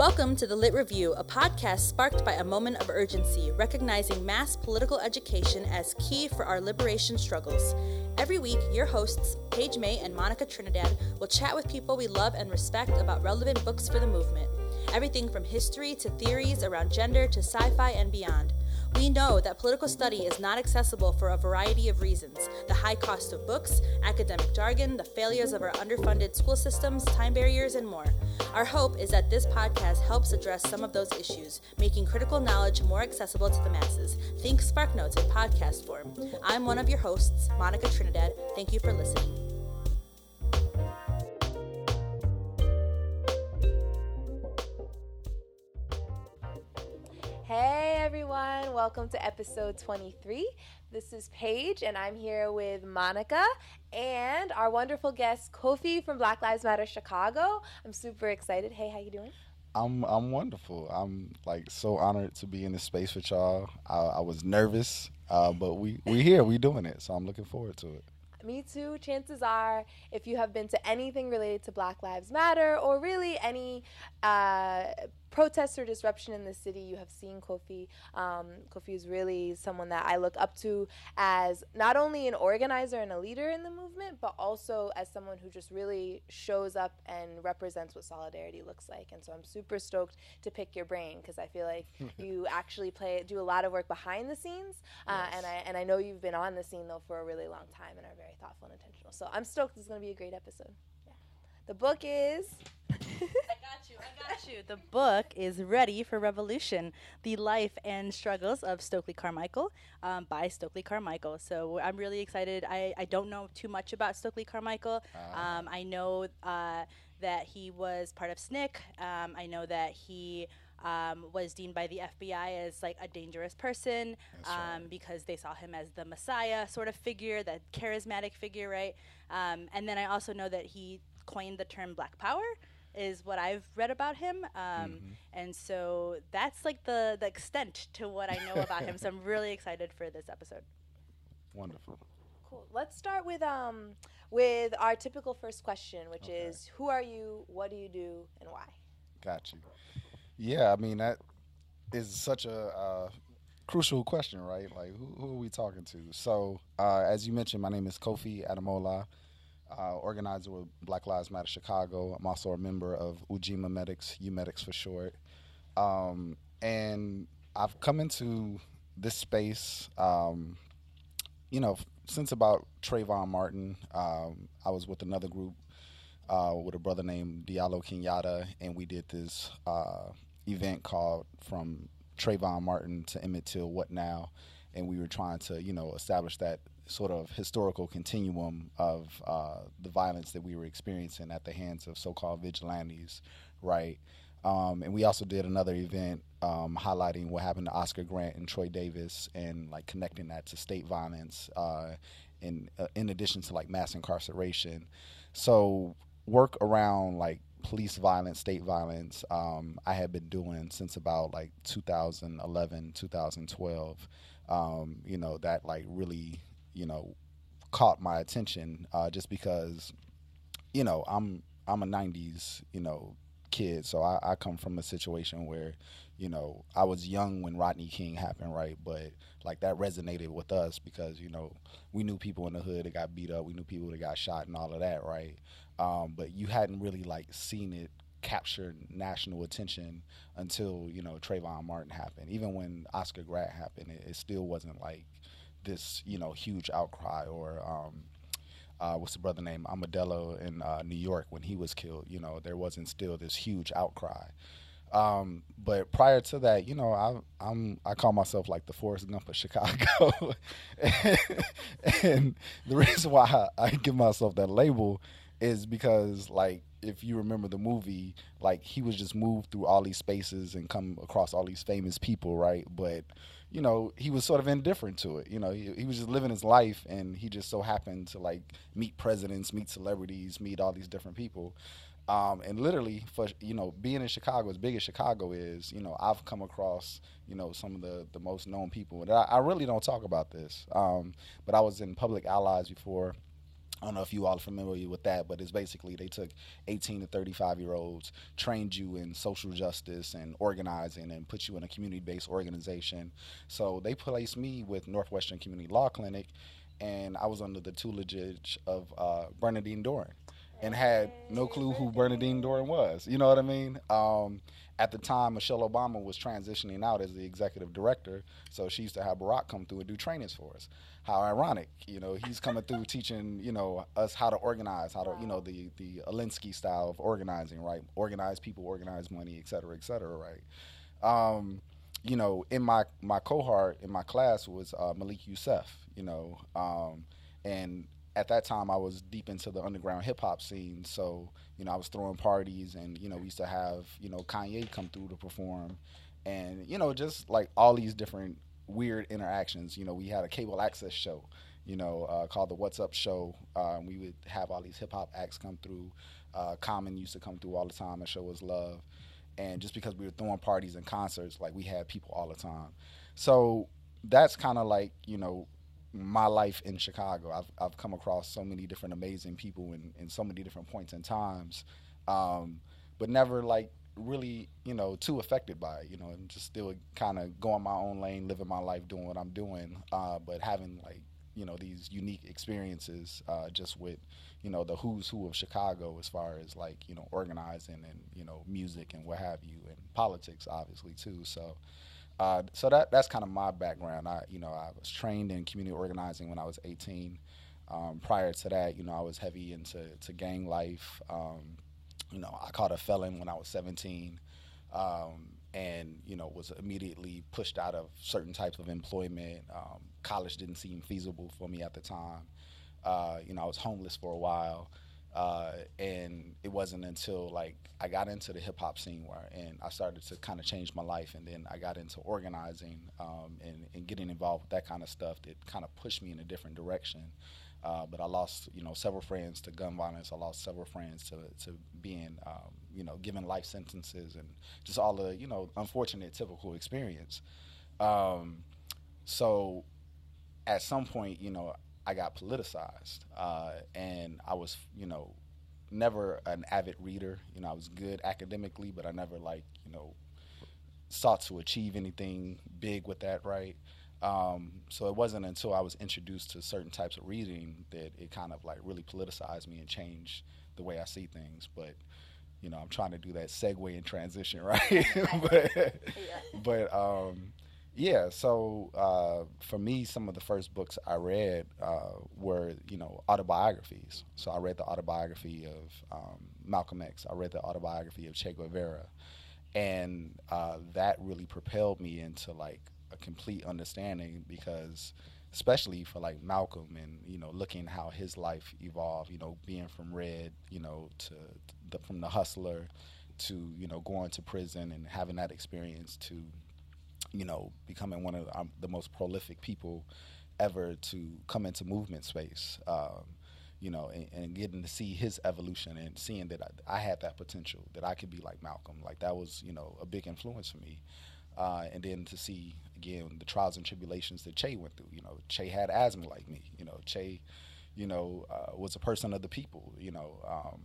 Welcome to the Lit Review, a podcast sparked by a moment of urgency, recognizing mass political education as key for our liberation struggles. Every week, your hosts, Paige May and Monica Trinidad, will chat with people we love and respect about relevant books for the movement. Everything from history to theories around gender to sci fi and beyond. We know that political study is not accessible for a variety of reasons the high cost of books, academic jargon, the failures of our underfunded school systems, time barriers, and more. Our hope is that this podcast helps address some of those issues, making critical knowledge more accessible to the masses. Think SparkNotes in podcast form. I'm one of your hosts, Monica Trinidad. Thank you for listening. Everyone, welcome to episode 23. This is Paige and I'm here with Monica and our wonderful guest Kofi from Black Lives Matter Chicago. I'm super excited. Hey, how you doing? I'm I'm wonderful. I'm like so honored to be in this space with y'all. I, I was nervous, uh, but we we here, we doing it, so I'm looking forward to it. Me too. Chances are, if you have been to anything related to Black Lives Matter or really any uh, protests or disruption in the city, you have seen Kofi. Um, Kofi is really someone that I look up to as not only an organizer and a leader in the movement, but also as someone who just really shows up and represents what solidarity looks like. And so I'm super stoked to pick your brain because I feel like you actually play do a lot of work behind the scenes, uh, and I and I know you've been on the scene though for a really long time and are very thoughtful and intentional. So I'm stoked. This is going to be a great episode. Yeah. The book is. I got you. I got you. The book is Ready for Revolution The Life and Struggles of Stokely Carmichael um, by Stokely Carmichael. So I'm really excited. I, I don't know too much about Stokely Carmichael. Ah. Um, I know uh, that he was part of SNCC. Um, I know that he. Um, was deemed by the FBI as like a dangerous person um, right. because they saw him as the Messiah sort of figure, that charismatic figure, right? Um, and then I also know that he coined the term Black Power, is what I've read about him. Um, Mm-hmm. And so that's like the, the extent to what I know about him. So I'm really excited for this episode. Wonderful. Cool. Let's start with um with our typical first question, which Okay. is who are you, what do you do, and why? Got you. Yeah, I mean that is such a uh, crucial question, right? Like, who, who are we talking to? So, uh, as you mentioned, my name is Kofi Ademola, uh, organizer with Black Lives Matter Chicago. I'm also a member of Ujima Medics, U Medics for short. Um, and I've come into this space, um, you know, since about Trayvon Martin. Um, I was with another group uh, with a brother named Diallo Kenyatta, and we did this uh, event called From Trayvon Martin to Emmett Till, What Now? And we were trying to, you know, establish that sort of historical continuum of uh, the violence that we were experiencing at the hands of so-called vigilantes, right? Um, and we also did another event um, highlighting what happened to Oscar Grant and Troy Davis, and like connecting that to state violence, uh, in uh, in addition to like mass incarceration. So work around like police violence, state violence, um, I had been doing since about like 2011, 2012. Um, you know that like really, you know, caught my attention uh, just because, you know, I'm I'm a '90s, you know, kid, so I, I come from a situation where, you know, I was young when Rodney King happened, right? But like that resonated with us because you know we knew people in the hood that got beat up, we knew people that got shot and all of that, right? Um, but you hadn't really like seen it capture national attention until you know Trayvon Martin happened. Even when Oscar Grant happened, it, it still wasn't like this, you know, huge outcry or. Um, uh, what's the brother name Amadou Diallo in uh, New York when he was killed. You know, there wasn't still this huge outcry. Um, but prior to that, you know, I, I'm I call myself like the Forrest Gump of Chicago, and the reason why I give myself that label is because like if you remember the movie, like he was just moved through all these spaces and come across all these famous people, right? But you know, he was sort of indifferent to it. You know, he, he was just living his life, and he just so happened to like meet presidents, meet celebrities, meet all these different people. Um, and literally, for you know, being in Chicago, as big as Chicago is, you know, I've come across you know some of the the most known people. And I, I really don't talk about this, um, but I was in Public Allies before. I don't know if you all are familiar with that, but it's basically they took 18 to 35 year olds, trained you in social justice and organizing, and put you in a community based organization. So they placed me with Northwestern Community Law Clinic, and I was under the tutelage of uh, Bernardine Dohrn, and had no clue who Bernardine Dohrn was. You know what I mean? Um, at the time, Michelle Obama was transitioning out as the executive director, so she used to have Barack come through and do trainings for us how ironic, you know, he's coming through teaching, you know, us how to organize, how to, you know, the the Alinsky style of organizing, right? Organize people, organize money, et cetera, et cetera, right? Um, you know, in my my cohort in my class was uh, Malik Yusef, you know, um, and at that time I was deep into the underground hip hop scene, so you know I was throwing parties, and you know we used to have you know Kanye come through to perform, and you know just like all these different weird interactions. You know, we had a cable access show, you know, uh, called the What's Up Show. Um, we would have all these hip hop acts come through. Uh, Common used to come through all the time and show us love. And just because we were throwing parties and concerts, like we had people all the time. So that's kind of like, you know, my life in Chicago. I've, I've come across so many different amazing people in, in so many different points and times, um, but never like really, you know, too affected by it, you know, and just still kind of going my own lane, living my life, doing what I'm doing, uh, but having like, you know, these unique experiences uh, just with, you know, the who's who of Chicago as far as like, you know, organizing and, you know, music and what have you, and politics obviously too. So, uh, so that that's kind of my background. I, you know, I was trained in community organizing when I was 18. Um, prior to that, you know, I was heavy into to gang life. Um, you know, I caught a felon when I was 17, um, and you know was immediately pushed out of certain types of employment. Um, college didn't seem feasible for me at the time. Uh, you know, I was homeless for a while, uh, and it wasn't until like I got into the hip hop scene where, and I started to kind of change my life, and then I got into organizing um, and, and getting involved with that kind of stuff that kind of pushed me in a different direction. Uh, but I lost, you know, several friends to gun violence. I lost several friends to, to being, um, you know, given life sentences and just all the, you know, unfortunate typical experience. Um, so at some point, you know, I got politicized, uh, and I was, you know, never an avid reader. You know, I was good academically, but I never like, you know, sought to achieve anything big with that, right? Um, so it wasn't until I was introduced to certain types of reading that it kind of like really politicized me and changed the way I see things. But you know, I'm trying to do that segue and transition, right? but yeah. but um, yeah. So uh, for me, some of the first books I read uh, were you know autobiographies. So I read the autobiography of um, Malcolm X. I read the autobiography of Che Guevara, and uh, that really propelled me into like a complete understanding because especially for like Malcolm and you know looking how his life evolved you know being from red you know to the, from the hustler to you know going to prison and having that experience to you know becoming one of the, um, the most prolific people ever to come into movement space um, you know and, and, getting to see his evolution and seeing that I, I, had that potential that I could be like Malcolm like that was you know a big influence for me uh, and then to see again the trials and tribulations that Che went through. You know, Che had asthma like me. You know, Che, you know, uh, was a person of the people. You know, um,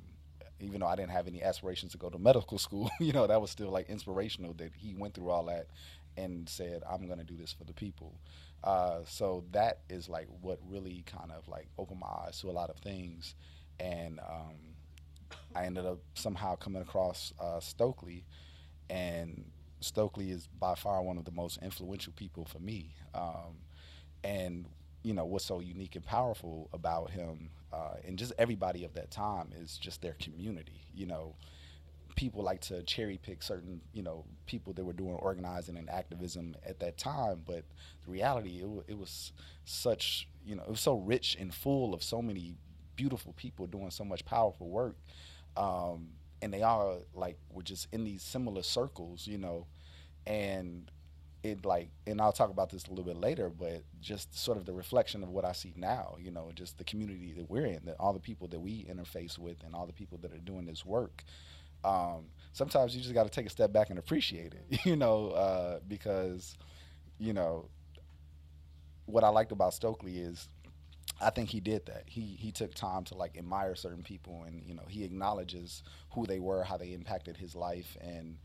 even though I didn't have any aspirations to go to medical school, you know, that was still like inspirational that he went through all that and said, "I'm going to do this for the people." Uh, so that is like what really kind of like opened my eyes to a lot of things, and um, I ended up somehow coming across uh, Stokely, and Stokely is by far one of the most influential people for me. Um, and you know what's so unique and powerful about him uh, and just everybody of that time is just their community. You know, people like to cherry pick certain you know people that were doing organizing and activism at that time, but the reality it, it was such you know it was so rich and full of so many beautiful people doing so much powerful work. Um, and they all like were just in these similar circles, you know, and it like and I'll talk about this a little bit later, but just sort of the reflection of what I see now, you know, just the community that we're in, that all the people that we interface with and all the people that are doing this work. Um, sometimes you just got to take a step back and appreciate it, you know, uh, because, you know, what I liked about Stokely is I think he did that. He he took time to like admire certain people, and you know he acknowledges who they were, how they impacted his life, and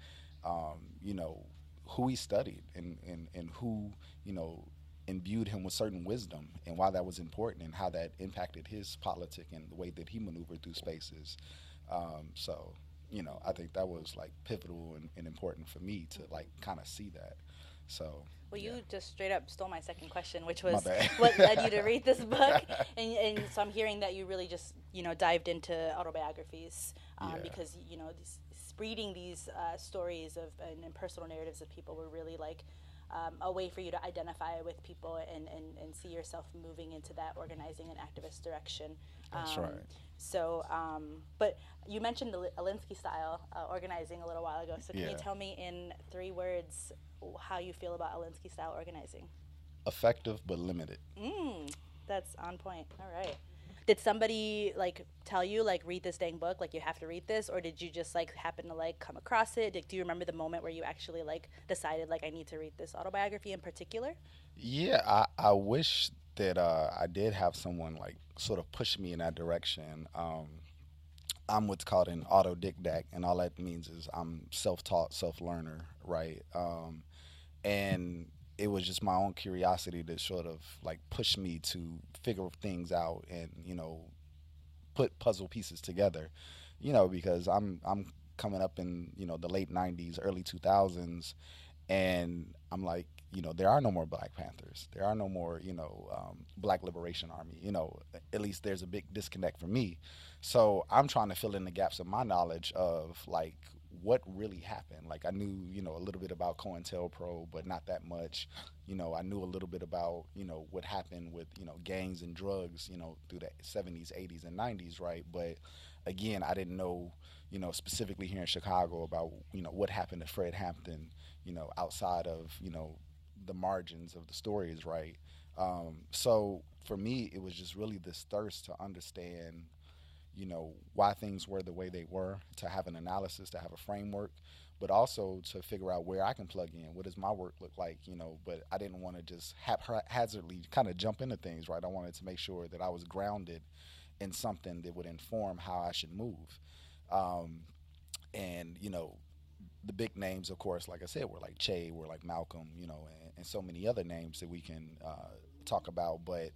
um, you know who he studied, and, and and who you know imbued him with certain wisdom, and why that was important, and how that impacted his politic and the way that he maneuvered through spaces. Um, so you know, I think that was like pivotal and, and important for me to like kind of see that. So. Well, yeah. you just straight up stole my second question, which was what led you to read this book, and, and so I'm hearing that you really just you know dived into autobiographies um, Yeah. because you know these, reading these uh, stories of and, and personal narratives of people were really like um, a way for you to identify with people and, and, and see yourself moving into that organizing and activist direction. That's Um, right. So, um, but you mentioned the Li- Alinsky style uh, organizing a little while ago. So, can you tell me in three words how you feel about Alinsky style organizing? Effective but limited. Mm, that's on point. All right. Did somebody like tell you like read this dang book like you have to read this or did you just like happen to like come across it? Did, do you remember the moment where you actually like decided like I need to read this autobiography in particular? Yeah, I, I wish that uh, I did have someone like sort of push me in that direction. Um, I'm what's called an autodidact, and all that means is I'm self-taught, self-learner, right? Um, and it was just my own curiosity that sort of like pushed me to figure things out and you know put puzzle pieces together, you know, because I'm I'm coming up in you know the late '90s, early 2000s, and I'm like, you know, there are no more Black Panthers. There are no more, you know, um, Black Liberation Army. You know, at least there's a big disconnect for me. So I'm trying to fill in the gaps of my knowledge of like what really happened. Like I knew, you know, a little bit about COINTELPRO, but not that much. You know, I knew a little bit about, you know, what happened with, you know, gangs and drugs, you know, through the 70s, 80s, and 90s, right? But again, I didn't know, you know, specifically here in Chicago about, you know, what happened to Fred Hampton, you know, outside of, you know, the margins of the stories, right? Um, so for me, it was just really this thirst to understand, you know, why things were the way they were, to have an analysis, to have a framework, but also to figure out where I can plug in. What does my work look like, you know? But I didn't want to just haphazardly kind of jump into things, right? I wanted to make sure that I was grounded in something that would inform how I should move. Um, and you know, the big names, of course, like I said, were like Che, were like Malcolm, you know, and, and so many other names that we can uh, talk about. But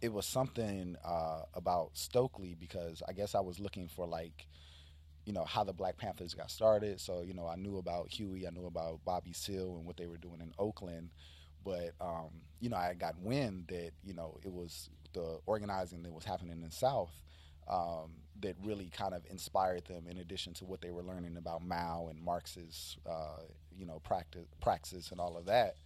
it was something uh, about Stokely because I guess I was looking for like, you know, how the Black Panthers got started. So you know, I knew about Huey, I knew about Bobby Seale and what they were doing in Oakland. But um, you know, I got wind that you know it was the organizing that was happening in the South um, that really kind of inspired them. In addition to what they were learning about Mao and Marx's, uh, you know, practice, praxis, and all of that.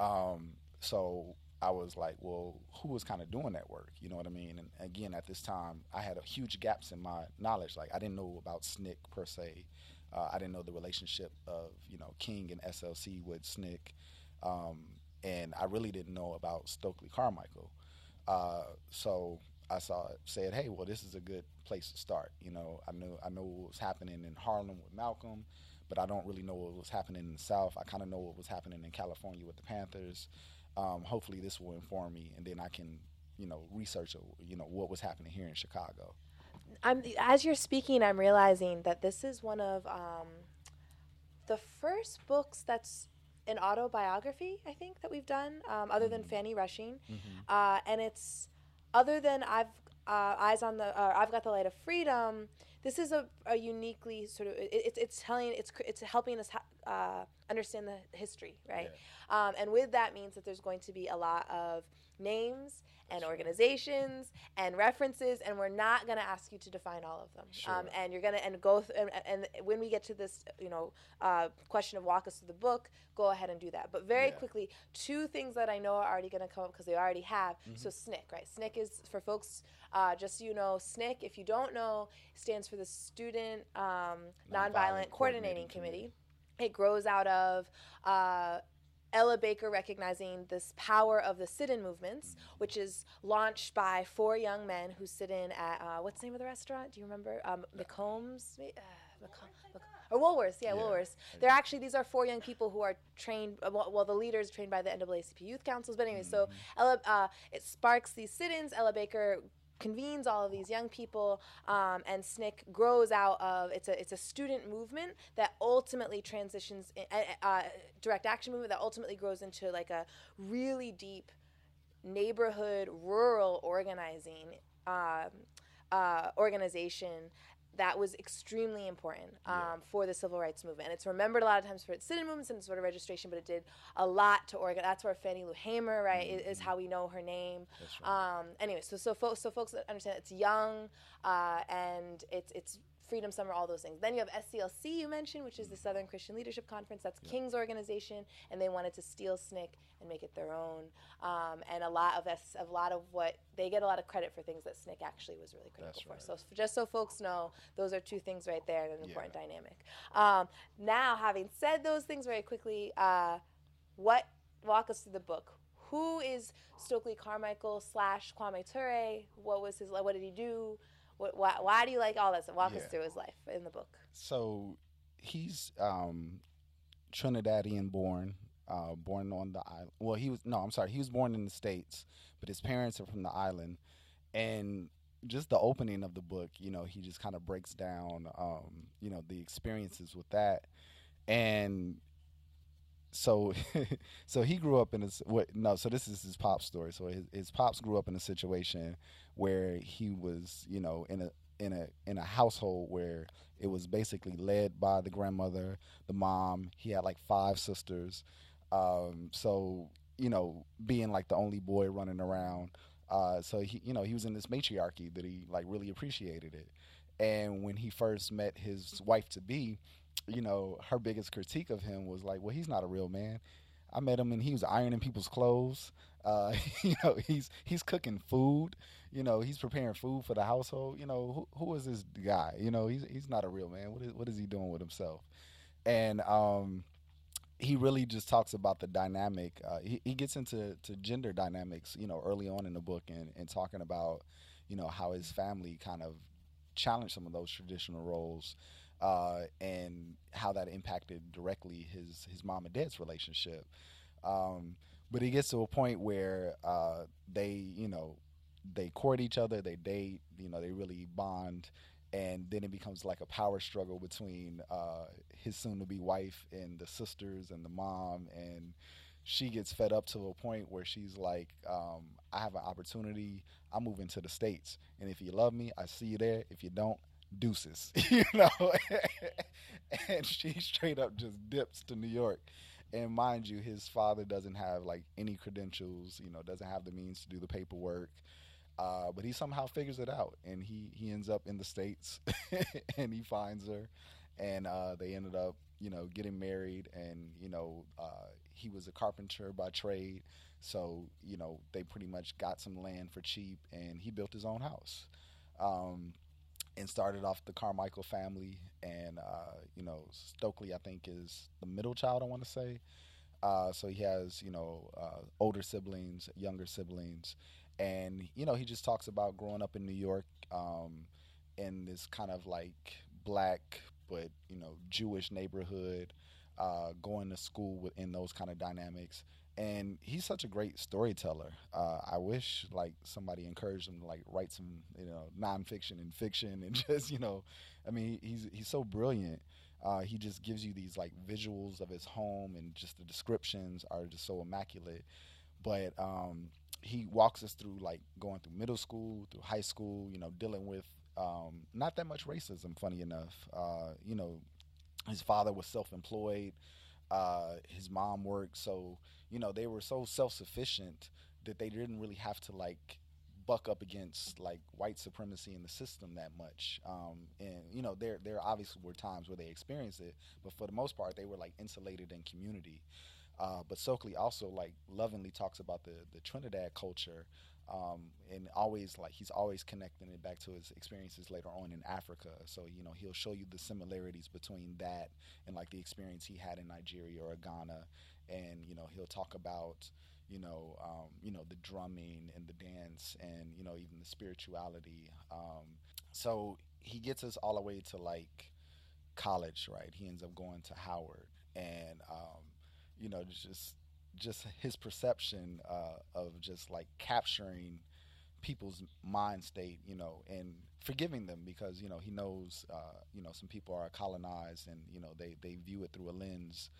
Um, so I was like, well, who was kind of doing that work? You know what I mean? And again, at this time, I had a huge gaps in my knowledge. Like I didn't know about SNCC per se. Uh, I didn't know the relationship of you know King and SCLC with SNCC, um, and I really didn't know about Stokely Carmichael. Uh, so I saw it, said, hey, well, this is a good place to start. You know, I knew I know what was happening in Harlem with Malcolm, but I don't really know what was happening in the South. I kind of know what was happening in California with the Panthers. Um, hopefully, this will inform me, and then I can, you know, research, you know, what was happening here in Chicago. I'm as you're speaking, I'm realizing that this is one of um, the first books that's an autobiography. I think that we've done, um, other than Fanny Rushing, uh, and it's other than I've uh, eyes on the uh, I've got the light of freedom. This is a, a uniquely sort of it, it's it's telling it's it's helping us ha- uh, understand the history, right? Um, and with that means that there's going to be a lot of names and organizations and references, and we're not going to ask you to define all of them. Um, Sure. and you're going to and go th- and, and when we get to this, you know, uh, question of walk us through the book, go ahead and do that. But very Yeah. quickly, two things that I know are already going to come up because they already have. Mm-hmm. So SNCC, right? SNCC is for folks. Uh, just so you know, SNCC, if you don't know, stands for the Student um, Nonviolent, Nonviolent Coordinating, Coordinating Committee. It grows out of uh, Ella Baker recognizing this power of the sit-in movements, which is launched by four young men who sit in at uh, what's the name of the restaurant? Do you remember? Um, McCombs, uh, McCom- or Woolworths, yeah, Yeah. Woolworths. They're actually these are four young people who are trained. uh, Well, the leaders trained by the NAACP youth councils. But anyway, so Mm-hmm. Ella, uh, it sparks these sit-ins. Ella Baker convenes all of these young people, um, and SNCC grows out of it's a it's a student movement that ultimately transitions in, uh, uh, direct action movement that ultimately grows into like a really deep neighborhood rural organizing um, uh, organization that was extremely important um, for the civil rights movement. And it's remembered a lot of times for its sit-in movements and sort of registration, but it did a lot to organize. That's where Fannie Lou Hamer, right, is, is how we know her name. Right. Um, anyway, so so folks, so folks understand it's young uh, and it's it's Freedom Summer, all those things. Then you have SCLC you mentioned, which is the Southern Christian Leadership Conference. That's King's organization, and they wanted to steal SNCC and make it their own. Um, and a lot of S, a lot of what they get a lot of credit for things that SNCC actually was really critical for. So just so folks know, those are two things right there and an Yeah. important dynamic. Um, now, having said those things very quickly, uh, what walk us through the book? Who is Stokely Carmichael slash Kwame Ture? What was his? What did he do? What, why, why do you like all this? Walk us through his life in the book. So he's um, Trinidadian born, uh, born on the island. Well, he was no, I'm sorry, he was born in the states, but his parents are from the island, and just the opening of the book, you know, he just kind of breaks down, um, you know, the experiences with that, and so so he grew up in a s- what no so this is his pop story so his, his pops grew up in a situation where he was you know in a in a in a household where it was basically led by the grandmother the mom he had like five sisters um so you know being like the only boy running around uh so he you know he was in this matriarchy that he like really appreciated it and when he first met his wife to be you know, her biggest critique of him was like, well, he's not a real man. I met him and he was ironing people's clothes. Uh, you know, he's he's cooking food. You know, he's preparing food for the household. You know, who who is this guy? You know, he's he's not a real man. What is what is he doing with himself? And um, he really just talks about the dynamic. Uh, he he gets into to gender dynamics. You know, early on in the book and and talking about you know how his family kind of challenged some of those traditional roles uh, and how that impacted directly his his mom and dad's relationship. Um, but he gets to a point where uh, they, you know, they court each other, they date, you know, they really bond, and then it becomes like a power struggle between uh, his soon-to-be wife and the sisters and the mom, and she gets fed up to a point where she's like, um, "I have an opportunity. I'm moving to the states, and if you love me, I see you there. If you don't, deuces, you know. and she straight up just dips to New York. And mind you, his father doesn't have like any credentials, you know, doesn't have the means to do the paperwork. Uh, but he somehow figures it out and he, he ends up in the States and he finds her and uh, they ended up, you know, getting married and, you know, uh, he was a carpenter by trade. So, you know, they pretty much got some land for cheap and he built his own house. Um, and started off the Carmichael family. And, uh, you know, Stokely, I think, is the middle child, I want to say. Uh, so he has, you know, uh, older siblings, younger siblings. And, you know, he just talks about growing up in New York um, in this kind of like black, but, you know, Jewish neighborhood, uh, going to school within those kind of dynamics and he's such a great storyteller. Uh, I wish like somebody encouraged him to like write some you know nonfiction and fiction and just you know, I mean he's he's so brilliant. Uh, he just gives you these like visuals of his home and just the descriptions are just so immaculate. But um, he walks us through like going through middle school, through high school, you know, dealing with um, not that much racism. Funny enough, uh, you know, his father was self-employed. Uh, his mom worked, so you know they were so self-sufficient that they didn't really have to like buck up against like white supremacy in the system that much. Um, and you know there there obviously were times where they experienced it, but for the most part they were like insulated in community. Uh, but Stokely also like lovingly talks about the the Trinidad culture, um, and always like he's always connecting it back to his experiences later on in Africa. So you know he'll show you the similarities between that and like the experience he had in Nigeria or Ghana, and you know he'll talk about you know um, you know the drumming and the dance and you know even the spirituality. Um, so he gets us all the way to like college, right? He ends up going to Howard, and um, you know, just just his perception uh, of just like capturing people's mind state, you know, and forgiving them because you know he knows uh, you know some people are colonized and you know they they view it through a lens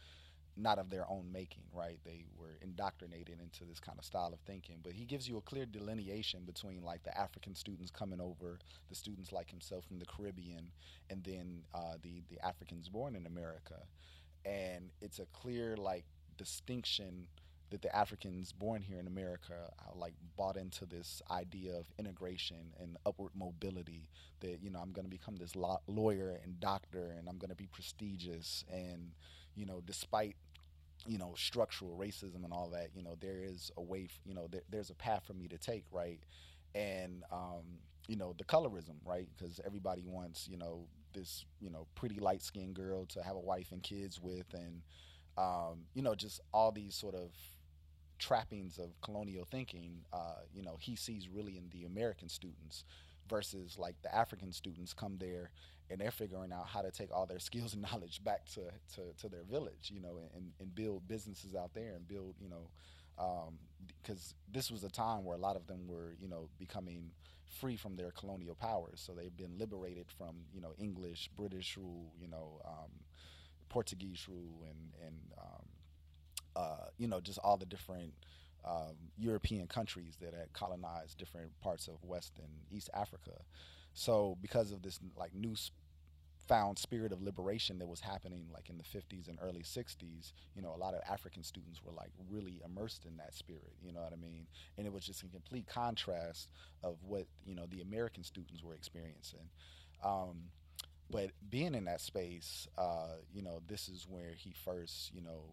not of their own making, right? They were indoctrinated into this kind of style of thinking. But he gives you a clear delineation between like the African students coming over, the students like himself from the Caribbean, and then uh, the the Africans born in America, and it's a clear like distinction that the Africans born here in America like bought into this idea of integration and upward mobility. That you know I'm going to become this law- lawyer and doctor, and I'm going to be prestigious and you know, despite you know structural racism and all that, you know, there is a way, f- you know, there, there's a path for me to take, right? And um, you know, the colorism, right? Because everybody wants, you know, this, you know, pretty light skinned girl to have a wife and kids with, and um, you know, just all these sort of trappings of colonial thinking. Uh, you know, he sees really in the American students versus like the African students come there and they're figuring out how to take all their skills and knowledge back to, to, to their village, you know, and, and build businesses out there and build, you know, because um, this was a time where a lot of them were, you know, becoming free from their colonial powers. So they've been liberated from, you know, English, British rule, you know, um, Portuguese rule, and and um, uh, you know, just all the different um, European countries that had colonized different parts of West and East Africa. So because of this like new found spirit of liberation that was happening like in the 50s and early 60s you know a lot of african students were like really immersed in that spirit you know what i mean and it was just a complete contrast of what you know the american students were experiencing um, but being in that space uh, you know this is where he first you know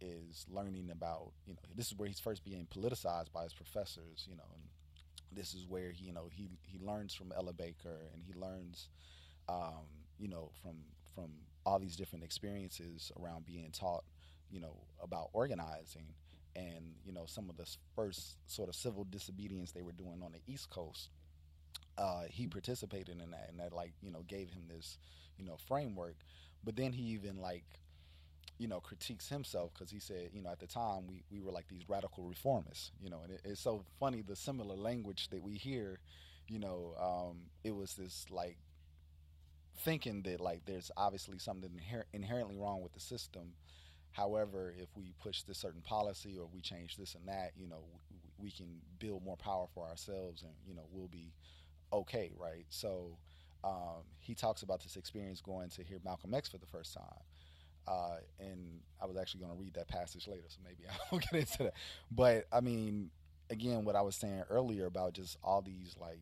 is learning about you know this is where he's first being politicized by his professors you know and this is where he, you know he he learns from Ella Baker and he learns um, you know from from all these different experiences around being taught you know about organizing and you know some of the first sort of civil disobedience they were doing on the East Coast. Uh, he participated in that, and that like you know gave him this you know framework. But then he even like you know, critiques himself because he said, you know, at the time we, we were like these radical reformists, you know, and it, it's so funny the similar language that we hear, you know, um, it was this like thinking that like there's obviously something inher- inherently wrong with the system. However, if we push this certain policy or we change this and that, you know, we, we can build more power for ourselves and, you know, we'll be okay, right? So um, he talks about this experience going to hear Malcolm X for the first time uh, and I was actually going to read that passage later, so maybe I'll get into that. But I mean, again, what I was saying earlier about just all these like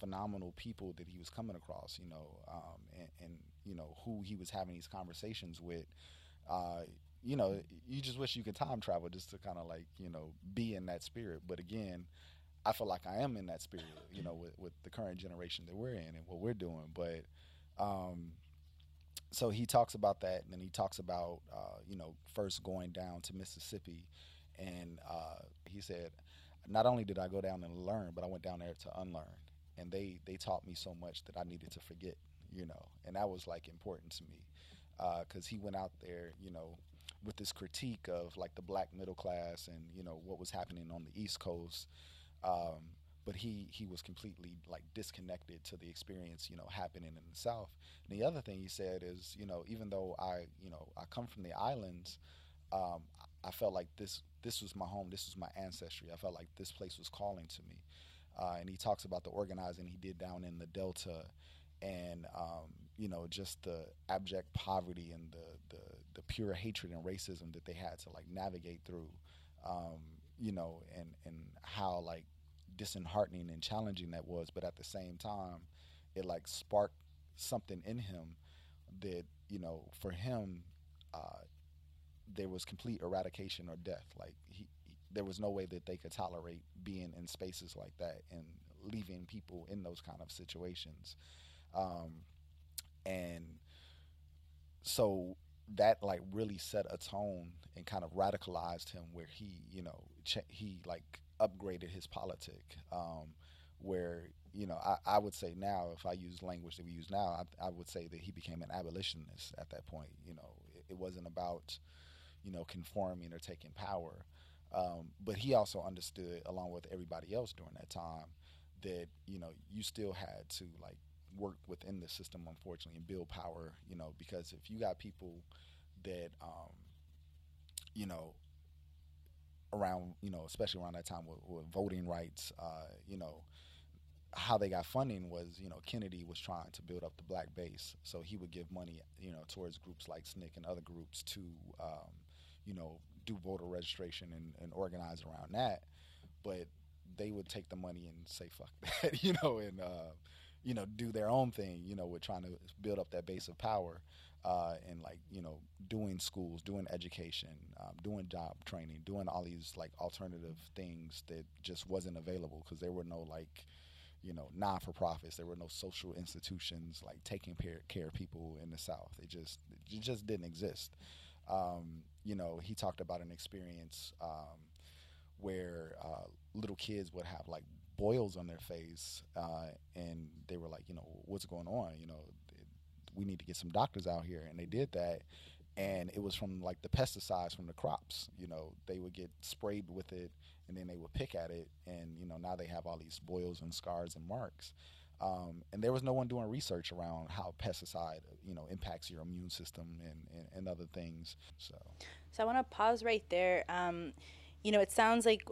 phenomenal people that he was coming across, you know, um, and, and, you know who he was having these conversations with. Uh, you know, you just wish you could time travel just to kind of like you know be in that spirit. But again, I feel like I am in that spirit, you know, with, with the current generation that we're in and what we're doing. But um, so he talks about that, and then he talks about uh, you know first going down to Mississippi, and uh, he said, not only did I go down and learn, but I went down there to unlearn, and they they taught me so much that I needed to forget, you know, and that was like important to me, because uh, he went out there, you know, with this critique of like the black middle class and you know what was happening on the East Coast. Um, but he he was completely like disconnected to the experience you know happening in the south. And the other thing he said is you know even though i you know i come from the islands um, i felt like this this was my home. This was my ancestry. I felt like this place was calling to me. Uh, and he talks about the organizing he did down in the delta and um, you know just the abject poverty and the, the the pure hatred and racism that they had to like navigate through um, you know and and how like disheartening and challenging that was, but at the same time, it like sparked something in him that you know for him uh, there was complete eradication or death. Like he, he, there was no way that they could tolerate being in spaces like that and leaving people in those kind of situations. Um, and so that like really set a tone and kind of radicalized him where he, you know, ch- he like upgraded his politic, um, where you know, I, I would say now, if I use language that we use now, I, I would say that he became an abolitionist at that point. You know, it, it wasn't about, you know, conforming or taking power. Um, but he also understood, along with everybody else during that time, that you know you still had to like work within the system, unfortunately, and build power. You know, because if you got people that um, you know around you know especially around that time with, with voting rights, uh, you know how they got funding was, you know, Kennedy was trying to build up the black base, so he would give money, you know, towards groups like SNCC and other groups to, um, you know, do voter registration and, and organize around that. But they would take the money and say fuck that, you know, and uh, you know do their own thing, you know, with trying to build up that base of power. Uh, and like you know doing schools doing education um, doing job training doing all these like alternative things that just wasn't available because there were no like you know non-for-profits there were no social institutions like taking care of people in the south it just it just didn't exist um, you know he talked about an experience um, where uh, little kids would have like boils on their face, uh, and they were like, you know, what's going on? You know, we need to get some doctors out here, and they did that. And it was from like the pesticides from the crops. You know, they would get sprayed with it, and then they would pick at it, and you know, now they have all these boils and scars and marks. Um, and there was no one doing research around how pesticide, you know, impacts your immune system and, and, and other things. So, so I want to pause right there. Um, you know, it sounds like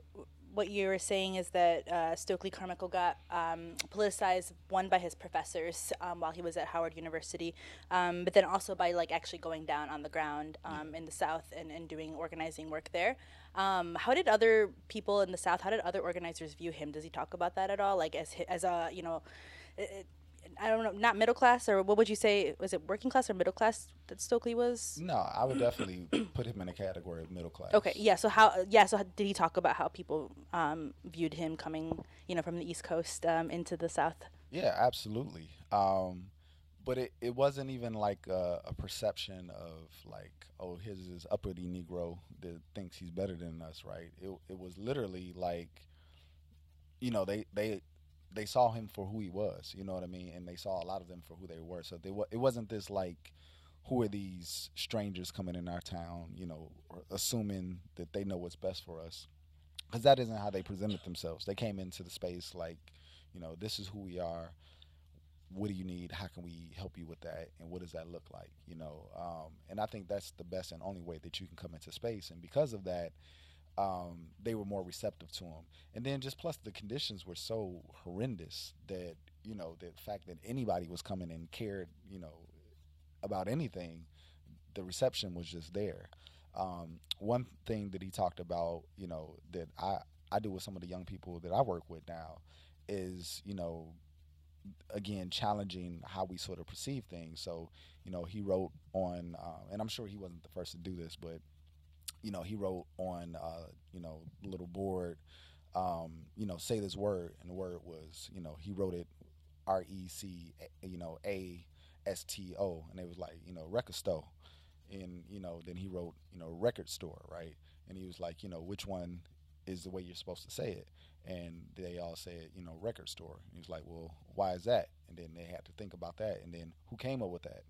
what you were saying is that uh, Stokely Carmichael got um, politicized one by his professors um, while he was at Howard University, um, but then also by like actually going down on the ground um, in the South and, and doing organizing work there. Um, how did other people in the South, how did other organizers view him? Does he talk about that at all? Like as as a you know. It, I don't know, not middle class, or what would you say? Was it working class or middle class that Stokely was? No, I would definitely put him in a category of middle class. Okay, yeah. So how? Yeah. So how, did he talk about how people um, viewed him coming, you know, from the East Coast um, into the South? Yeah, absolutely. Um, but it, it wasn't even like a, a, perception of like, oh, here's this uppity Negro that thinks he's better than us, right? It it was literally like, you know, they they they saw him for who he was. You know what I mean? And they saw a lot of them for who they were. So they it wasn't this like, who are these strangers coming in our town? You know, assuming that they know what's best for us, because that isn't how they presented themselves. They came into the space like, you know, this is who we are. What do you need? How can we help you with that? And what does that look like? You know, um, and I think that's the best and only way that you can come into space. And because of that, um, they were more receptive to him. And then just plus the conditions were so horrendous that you know the fact that anybody was coming and cared, you know, about anything, the reception was just there. Um, one thing that he talked about, you know, that I I do with some of the young people that I work with now is, you know, again challenging how we sort of perceive things. So, you know, he wrote on, uh, and I'm sure he wasn't the first to do this, but you know, he wrote on, uh, you know, little board, um, you know, say this word, and the word was, you know, he wrote it R E C, you know, A S T O, and it was like, you know, record store, and you know, then he wrote, you know, record store, right? And he was like, you know, which one is the way you're supposed to say it? And they all said, you know, record store. And he was like, well, why is that? And then they had to think about that, and then who came up with that?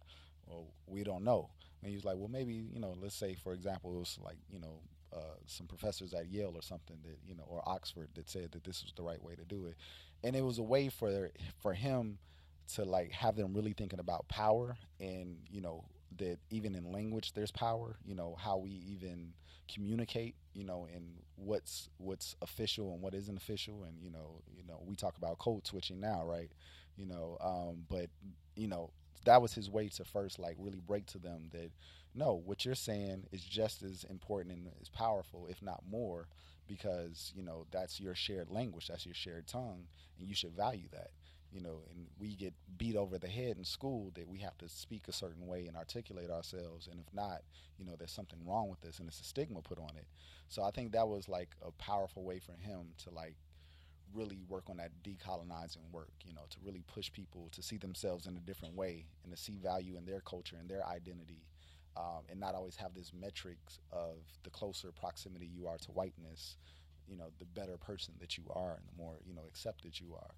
Well, we don't know. And he was like, well, maybe, you know, let's say, for example, it was like, you know, uh, some professors at Yale or something that, you know, or Oxford that said that this was the right way to do it. And it was a way for, for him to like have them really thinking about power and, you know, that even in language there's power, you know, how we even communicate, you know, and what's what's official and what isn't official and you know, you know, we talk about code switching now, right? You know, um, but you know, that was his way to first like really break to them that no, what you're saying is just as important and as powerful, if not more, because you know that's your shared language, that's your shared tongue, and you should value that. You know, and we get beat over the head in school that we have to speak a certain way and articulate ourselves, and if not, you know, there's something wrong with this, and it's a stigma put on it. So I think that was like a powerful way for him to like really work on that decolonizing work, you know, to really push people to see themselves in a different way and to see value in their culture and their identity. Um, and not always have this metrics of the closer proximity you are to whiteness, you know, the better person that you are and the more, you know, accepted you are.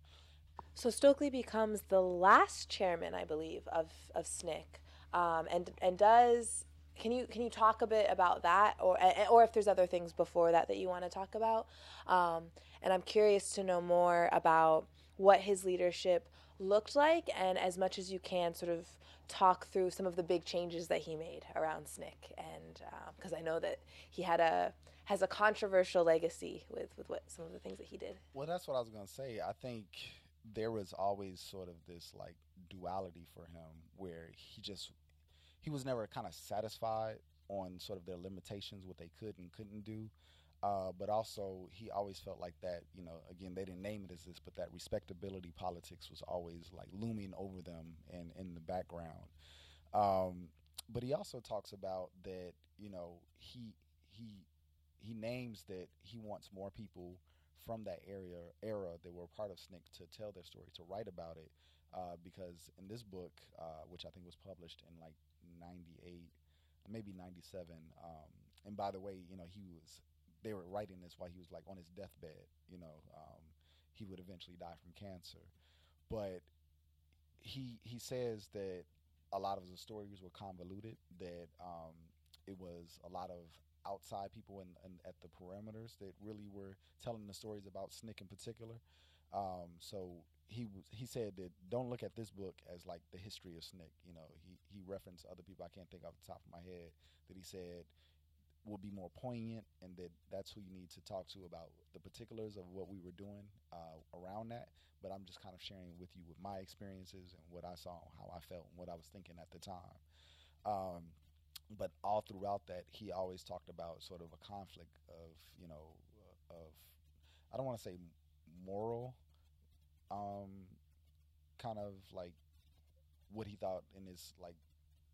So Stokely becomes the last chairman, I believe, of of SNCC, um, and and does can you can you talk a bit about that, or or if there's other things before that that you want to talk about? Um, and I'm curious to know more about what his leadership looked like, and as much as you can, sort of talk through some of the big changes that he made around SNCC, and because um, I know that he had a has a controversial legacy with with what some of the things that he did. Well, that's what I was going to say. I think there was always sort of this like duality for him where he just he was never kind of satisfied on sort of their limitations, what they could and couldn't do. Uh, but also, he always felt like that, you know, again, they didn't name it as this, but that respectability politics was always like looming over them and in the background. Um, but he also talks about that, you know, he he he names that he wants more people from that area era that were part of SNCC to tell their story, to write about it. Uh, because in this book, uh, which I think was published in like '98, maybe '97, um, and by the way, you know, he was they were writing this while he was like on his deathbed. You know, um, he would eventually die from cancer, but he he says that a lot of the stories were convoluted. That um, it was a lot of outside people in, at the perimeters that really were telling the stories about SNCC in particular. Um, so he was he said that don't look at this book as like the history of SNCC. You know, he he referenced other people I can't think off the top of my head that he said will be more poignant, and that that's who you need to talk to about the particulars of what we were doing uh, around that. But I'm just kind of sharing with you with my experiences and what I saw, how I felt, and what I was thinking at the time. Um, but all throughout that, he always talked about sort of a conflict of, you know, uh, of, I don't want to say moral, um, kind of like what he thought in his like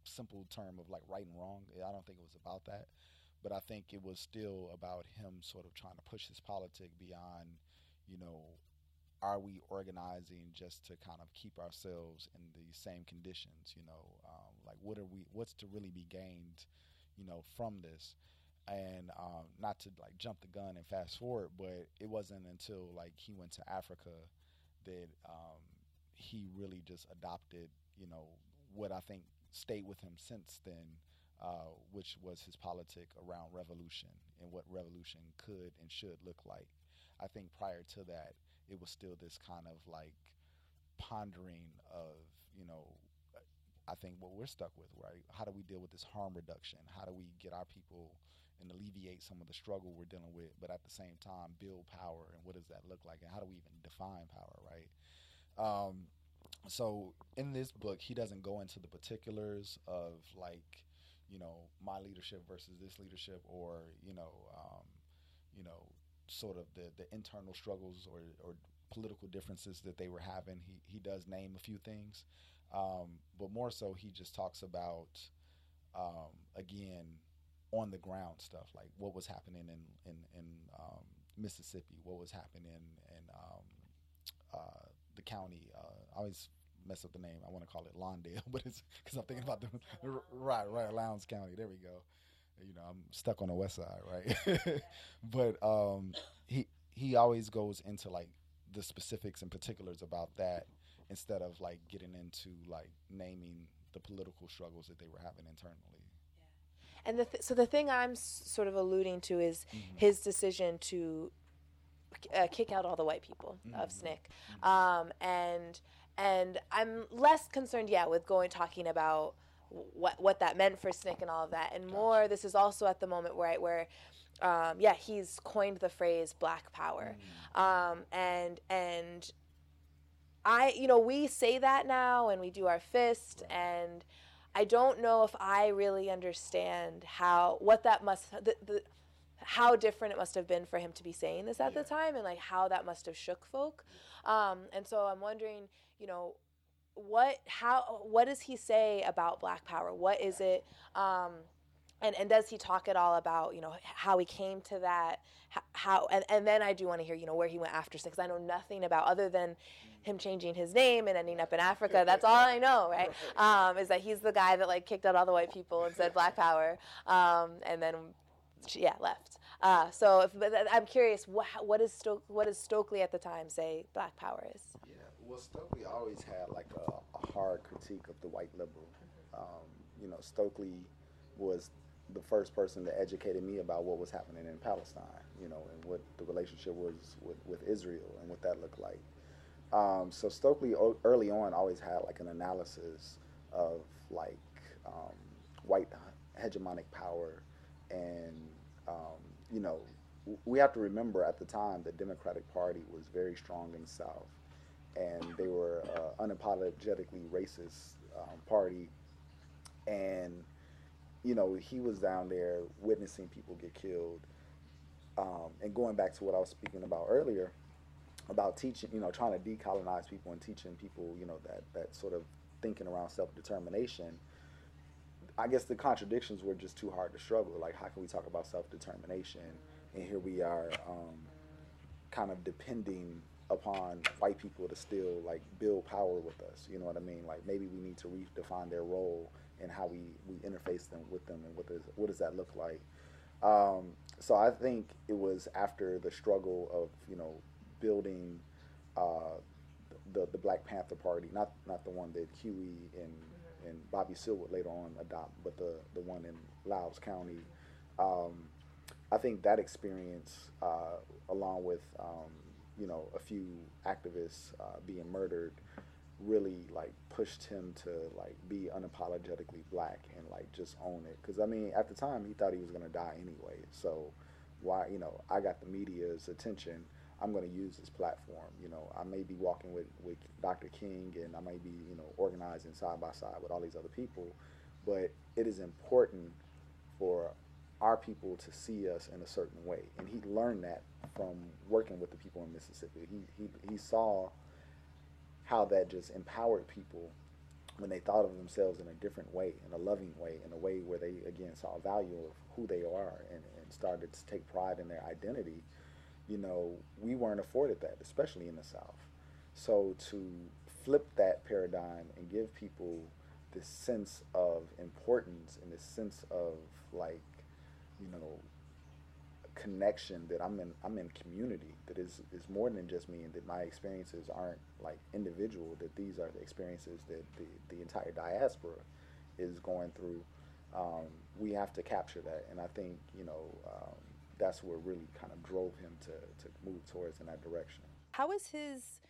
simple term of like right and wrong. I don't think it was about that, but I think it was still about him sort of trying to push his politic beyond, you know, are we organizing just to kind of keep ourselves in the same conditions? You know, um, like what are we? What's to really be gained? You know, from this, and um, not to like jump the gun and fast forward, but it wasn't until like he went to Africa that um, he really just adopted. You know, what I think stayed with him since then. Uh, which was his politic around revolution and what revolution could and should look like. I think prior to that, it was still this kind of like pondering of you know I think what we're stuck with, right? How do we deal with this harm reduction? How do we get our people and alleviate some of the struggle we're dealing with, but at the same time build power? And what does that look like? And how do we even define power, right? Um, so in this book, he doesn't go into the particulars of like, you know, my leadership versus this leadership, or you know, um, you know, sort of the, the internal struggles or, or political differences that they were having. He, he does name a few things, um, but more so, he just talks about, um, again, on the ground stuff, like what was happening in, in, in um, Mississippi, what was happening in um, uh, the county. Uh, I always mess up the name. I want to call it Lawndale, but it's because I'm thinking about the right, right, Lowndes County. There we go you know, I'm stuck on the west side, right? but um, he he always goes into like the specifics and particulars about that instead of like getting into like naming the political struggles that they were having internally. Yeah. And the th- so the thing I'm s- sort of alluding to is mm-hmm. his decision to uh, kick out all the white people mm-hmm. of SNCC, mm-hmm. um, and and I'm less concerned, yeah, with going talking about what what that meant for SNCC and all of that, and more. This is also at the moment where I, where um, yeah, he's coined the phrase Black Power, mm. um, and and I you know we say that now and we do our fist and. I don't know if I really understand how what that must the, the how different it must have been for him to be saying this at yeah. the time and like how that must have shook folk. Um, and so i'm wondering you know what how what does he say about black power? What is it um, and and does he talk at all about you know how he came to that how and, and then i do want to hear you know where he went after because i know nothing about other than him changing his name and ending up in africa. That's all i know right. Um, is that he's the guy that like kicked out all the white people and said black power. Um, and then yeah, left. Uh, so if, I'm curious, what, what is Sto- what does Stokely at the time say Black Power is? Yeah, well, Stokely always had like a, a hard critique of the white liberal. Um, you know, Stokely was the first person that educated me about what was happening in Palestine, you know, and what the relationship was with, with Israel and what that looked like. Um, so Stokely early on always had like an analysis of like um, white hegemonic power, and um, you know, we have to remember at the time the Democratic Party was very strong in South, and they were uh, unapologetically racist um, party, and you know, he was down there witnessing people get killed. Um, and going back to what I was speaking about earlier, about teaching, you know, trying to decolonize people and teaching people, you know, that, that sort of thinking around self determination. I guess the contradictions were just too hard to struggle. Like, how can we talk about self determination? And here we are, um, kind of depending upon white people to still like build power with us. You know what I mean? Like, maybe we need to redefine their role and how we, we interface them with them and what does what does that look like. Um, so I think it was after the struggle of you know building uh, the the Black Panther Party, not not the one that Huey and and Bobby Seale would later on adopt, but the the one in Lowndes County. Um, I think that experience, uh, along with um, you know a few activists uh, being murdered, really like pushed him to like be unapologetically black and like just own it. Because i mean at the time he thought he was to die anyway. So why you know i got the media's attention i'm going to use this platform you know. I may be walking with with dr king and i may be you know organizing side by side with all these other people but it is important for our people to see us in a certain way. And he learned that from working with the people in mississippi. He he, he saw how that just empowered people when they thought of themselves in a different way, in a loving way, in a way where they again saw value of who they are and, and started to take pride in their identity, you know, we weren't afforded that, especially in the South. So to flip that paradigm and give people this sense of importance and this sense of like, you know, connection that I'm in I'm in community that is is more than just me and that my experiences aren't like individual that these are the experiences that the, the entire diaspora is going through um, we have to capture that and I think you know um, that's what really kind of drove him to, to move towards in that direction how was his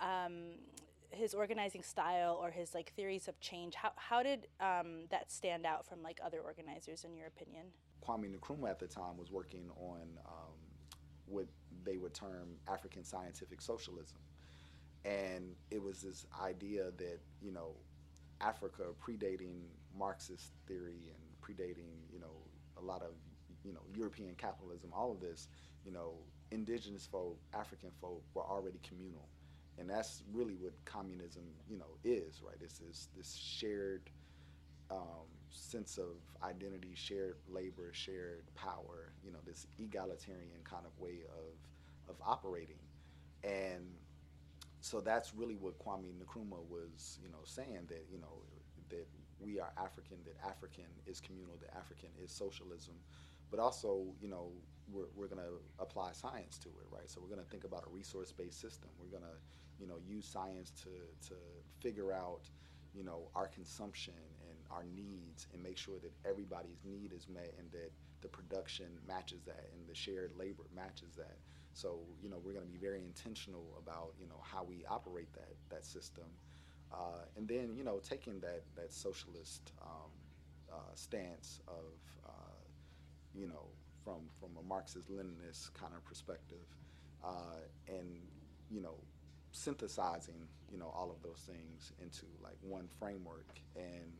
um, his organizing style or his like theories of change how, how did um, that stand out from like other organizers in your opinion Kwame Nkrumah at the time was working on um, what they would term African scientific socialism. And it was this idea that, you know, Africa predating Marxist theory and predating, you know, a lot of, you know, European capitalism, all of this, you know, indigenous folk, African folk were already communal. And that's really what communism, you know, is, right? It's this, this shared um, sense of identity, shared labor, shared power, you know, this egalitarian kind of way of, of operating. And so that's really what Kwame Nkrumah was, you know, saying that, you know, that we are African, that African is communal, that African is socialism, but also, you know, we're, we're going to apply science to it, right? So we're going to think about a resource-based system. We're going to, you know, use science to, to figure out, you know, our consumption and our needs and make sure that everybody's need is met and that the production matches that and the shared labor matches that. So, you know, we're going to be very intentional about, you know, how we operate that, that system. Uh, and then, you know, taking that, that socialist um, uh, stance of, uh, you know, from, from a Marxist Leninist kind of perspective uh, and, you know, synthesizing, you know, all of those things into like one framework and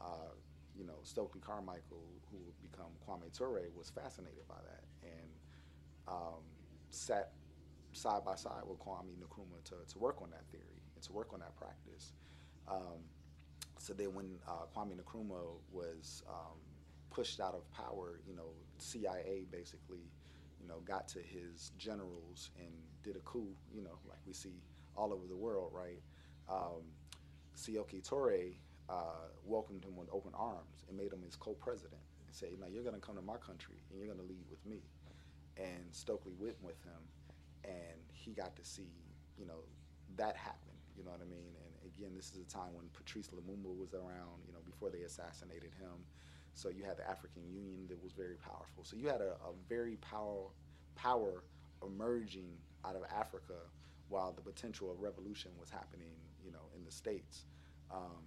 uh, you know, Stokely Carmichael, who would become Kwame Ture, was fascinated by that and um, sat side by side with Kwame Nkrumah to, to work on that theory and to work on that practice. Um, so then when uh, Kwame Nkrumah was um, pushed out of power, you know, CIA basically, you know, got to his generals and did a coup, you know, like we see all over the world, right? Um, Sékou Touré uh, welcomed him with open arms and made him his co-president. and say, "No, you're going to come to my country and you're going to lead with me." And Stokely went with him, and he got to see, you know, that happen. You know what I mean? And again, this is a time when Patrice Lumumba was around. You know, before they assassinated him. So you had the African Union that was very powerful. So you had a, a very power power emerging out of Africa while the potential of revolution was happening, you know, in the states. Um,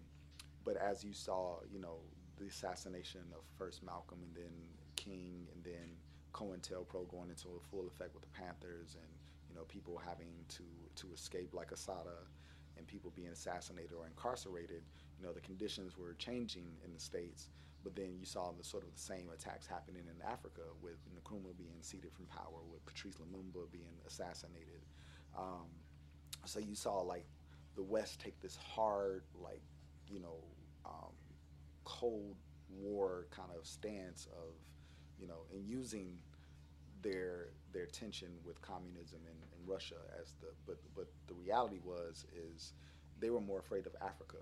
but as you saw, you know, the assassination of first Malcolm and then King and then COINTELPRO going into a full effect with the Panthers and you know people having to to escape like Assata and people being assassinated or incarcerated, you know the conditions were changing in the states. But then you saw the sort of the same attacks happening in Africa with Nkrumah being seated from power, with Patrice Lumumba being assassinated. Um, so you saw like the West take this hard, like you know, um, Cold War kind of stance of, you know, and using their their tension with communism in, in Russia as the but but the reality was is they were more afraid of Africa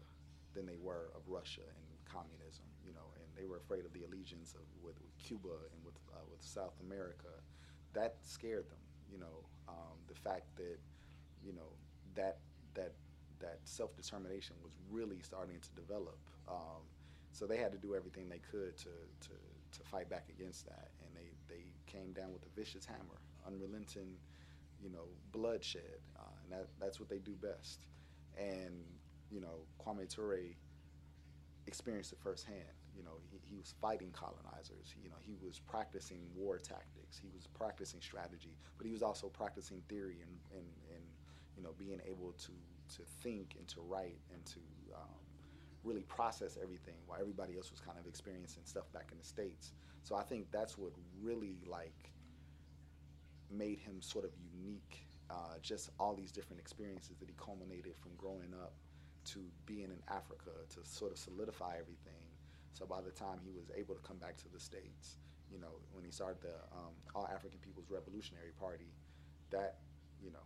than they were of Russia and communism, and they were afraid of the allegiance of with, with Cuba and with uh, with South America. That scared them, you know, um, the fact that you know that that that self determination was really starting to develop. Um, so they had to do everything they could to, to, to fight back against that, and they, they came down with a vicious hammer, unrelenting, you know, bloodshed, uh, and that, that's what they do best. And you know, Kwame Ture experienced it firsthand. You know, he, he was fighting colonizers. You know, he was practicing war tactics. He was practicing strategy, but he was also practicing theory and, and, and you know, being able to to think and to write and to um, really process everything while everybody else was kind of experiencing stuff back in the states. So I think that's what really like made him sort of unique. Uh, just all these different experiences that he culminated from growing up to being in Africa to sort of solidify everything. So by the time he was able to come back to the states, you know, when he started the um, All African People's Revolutionary Party, that you know,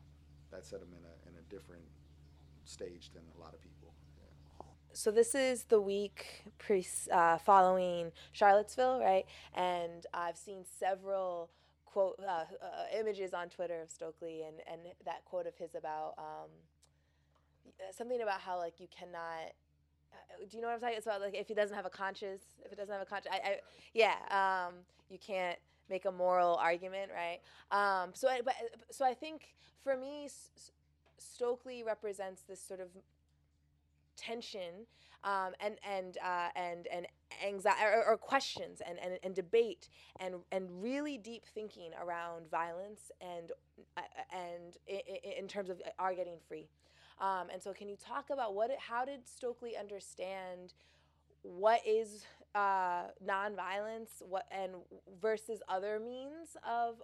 that set him in a in a different stage than a lot of people. So this is the week pre uh, following Charlottesville, right? And I've seen several quote uh, uh, images on Twitter of Stokely and and that quote of his about um, something about how like you cannot. Uh, do you know what I'm talking? It's about like if he doesn't have a conscience, if it doesn't have a conscience, I, I, yeah, um, you can't make a moral argument, right? Um, so, I, but so I think for me, Stokely represents this sort of tension um, and and uh, and and anxiety or, or, questions and, and, and debate and and really deep thinking around violence and uh, and in, in terms of our getting free. Um, and so, can you talk about what? How did Stokely understand what is uh, nonviolence what and versus other means of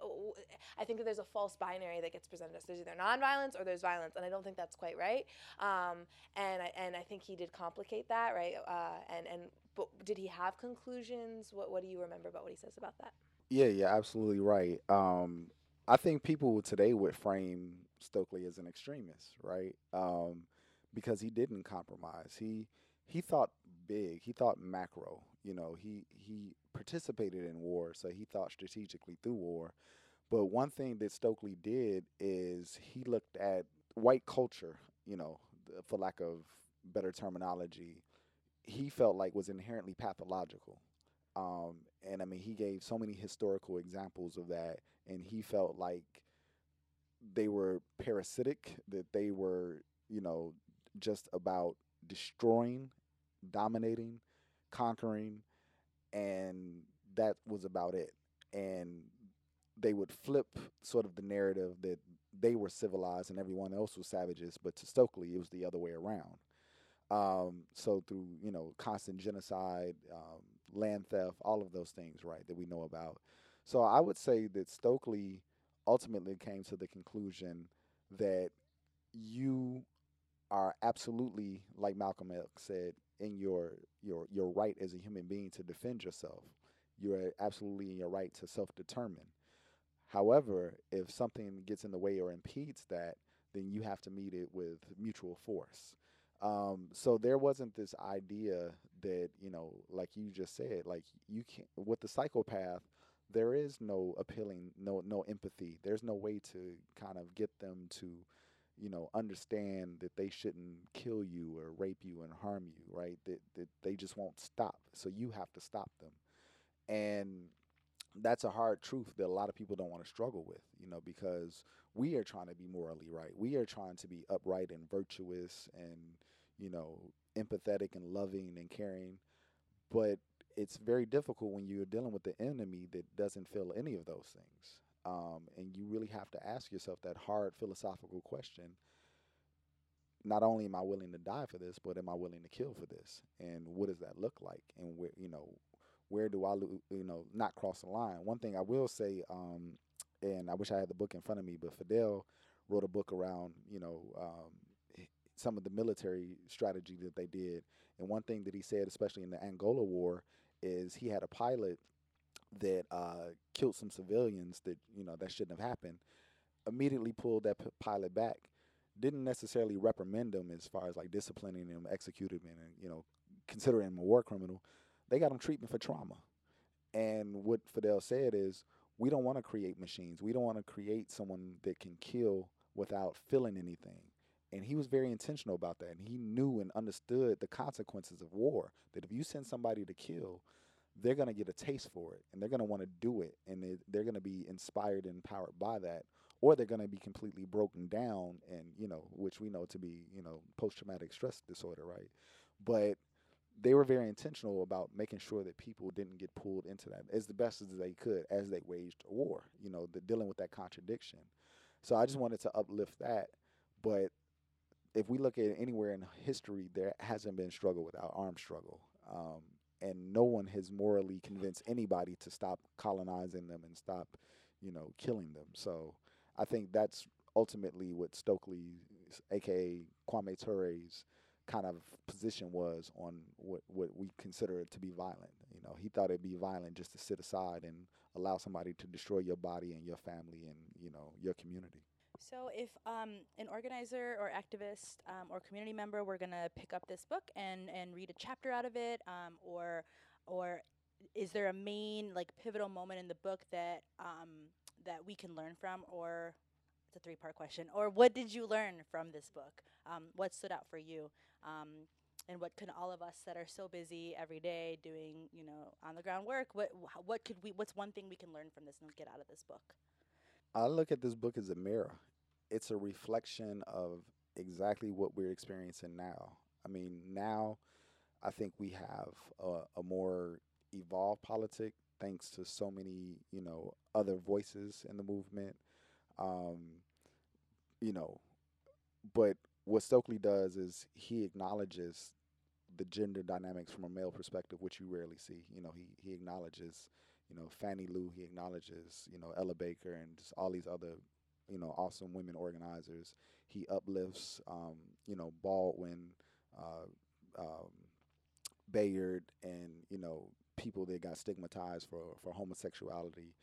i think that there's a false binary that gets presented us. There's either nonviolence or there's violence and i don't think that's quite right. Um, and I, and i think he did complicate that right? Uh, and and but did he have conclusions? What what do you remember about what he says about that? Yeah yeah absolutely right. Um, i think people today would frame stokely as an extremist right um, because he didn't compromise he he thought big. He thought macro. You know, he he participated in war, so he thought strategically through war. But one thing that Stokely did is he looked at white culture, you know, for lack of better terminology, he felt like was inherently pathological. Um, and I mean, he gave so many historical examples of that, and he felt like they were parasitic, that they were, you know, just about destroying dominating, conquering, and that was about it. And they would flip sort of the narrative that they were civilized and everyone else was savages, but to Stokely, it was the other way around. Um, so through you know constant genocide, um, land theft, all of those things, right, that we know about. So I would say that Stokely ultimately came to the conclusion that you are absolutely, like Malcolm X said, in your your your right as a human being to defend yourself. You're absolutely in your right to self-determine. However, if something gets in the way or impedes that, then you have to meet it with mutual force. Um, so there wasn't this idea that you know, like you just said, like you can't with the psychopath. There is no appealing, no no empathy. There's no way to kind of get them to, you know, understand that they shouldn't kill you or rape you and harm you, right? That that they just won't stop. So you have to stop them, and that's a hard truth that a lot of people don't want to struggle with, you know, because we are trying to be morally right. We are trying to be upright and virtuous and, you know, empathetic and loving and caring. But it's very difficult when you're dealing with the enemy that doesn't feel any of those things. Um, and you really have to ask yourself that hard philosophical question not only am I willing to die for this, but am I willing to kill for this? And what does that look like? And where, you know, where do I, you know, not cross the line? One thing I will say, um, and I wish I had the book in front of me, but Fidel wrote a book around, you know, um, some of the military strategy that they did. And one thing that he said, especially in the Angola War, is he had a pilot that uh, killed some civilians that you know that shouldn't have happened. Immediately pulled that p- pilot back. Didn't necessarily reprimand him as far as like disciplining him, executing him, and you know considering him a war criminal they got him treatment for trauma. And what Fidel said is, we don't want to create machines. We don't want to create someone that can kill without feeling anything. And he was very intentional about that. And he knew and understood the consequences of war. That if you send somebody to kill, they're going to get a taste for it and they're going to want to do it. And they're going to be inspired and empowered by that. Or they're going to be completely broken down and, you know, which we know to be, you know, post traumatic stress disorder, right? But they were very intentional about making sure that people didn't get pulled into that as the best as they could as they waged war, you know, the, dealing with that contradiction. So I just wanted to uplift that. But if we look at anywhere in history, there hasn't been struggle without armed struggle. Um, and no one has morally convinced anybody to stop colonizing them and stop, you know, killing them. So I think that's ultimately what Stokely, aka Kwame Ture's, kind of position was on what, what we consider to be violent. You know, he thought it'd be violent just to sit aside and allow somebody to destroy your body and your family and you know your community. So, if um, an organizer or activist um, or community member were going to pick up this book and, and read a chapter out of it, um, or or is there a main like pivotal moment in the book that um, that we can learn from, or it's a three part question. Or what did you learn from this book? Um, what stood out for you? Um, and what can all of us that are so busy every day doing, you know, on the ground work, what what could we? What's one thing we can learn from this and get out of this book? I look at this book as a mirror. It's a reflection of exactly what we're experiencing now. I mean, now I think we have a, a more evolved politic thanks to so many, you know, other voices in the movement um, you know, but what Stokely does is he acknowledges the gender dynamics from a male perspective, which you rarely see. You know, he he acknowledges, you know, Fannie Lou, he acknowledges, you know, Ella Baker and just all these other, you know, awesome women organizers. He uplifts, um, you know, Baldwin, uh, um, Bayard, and you know, people that got stigmatized for for homosexuality.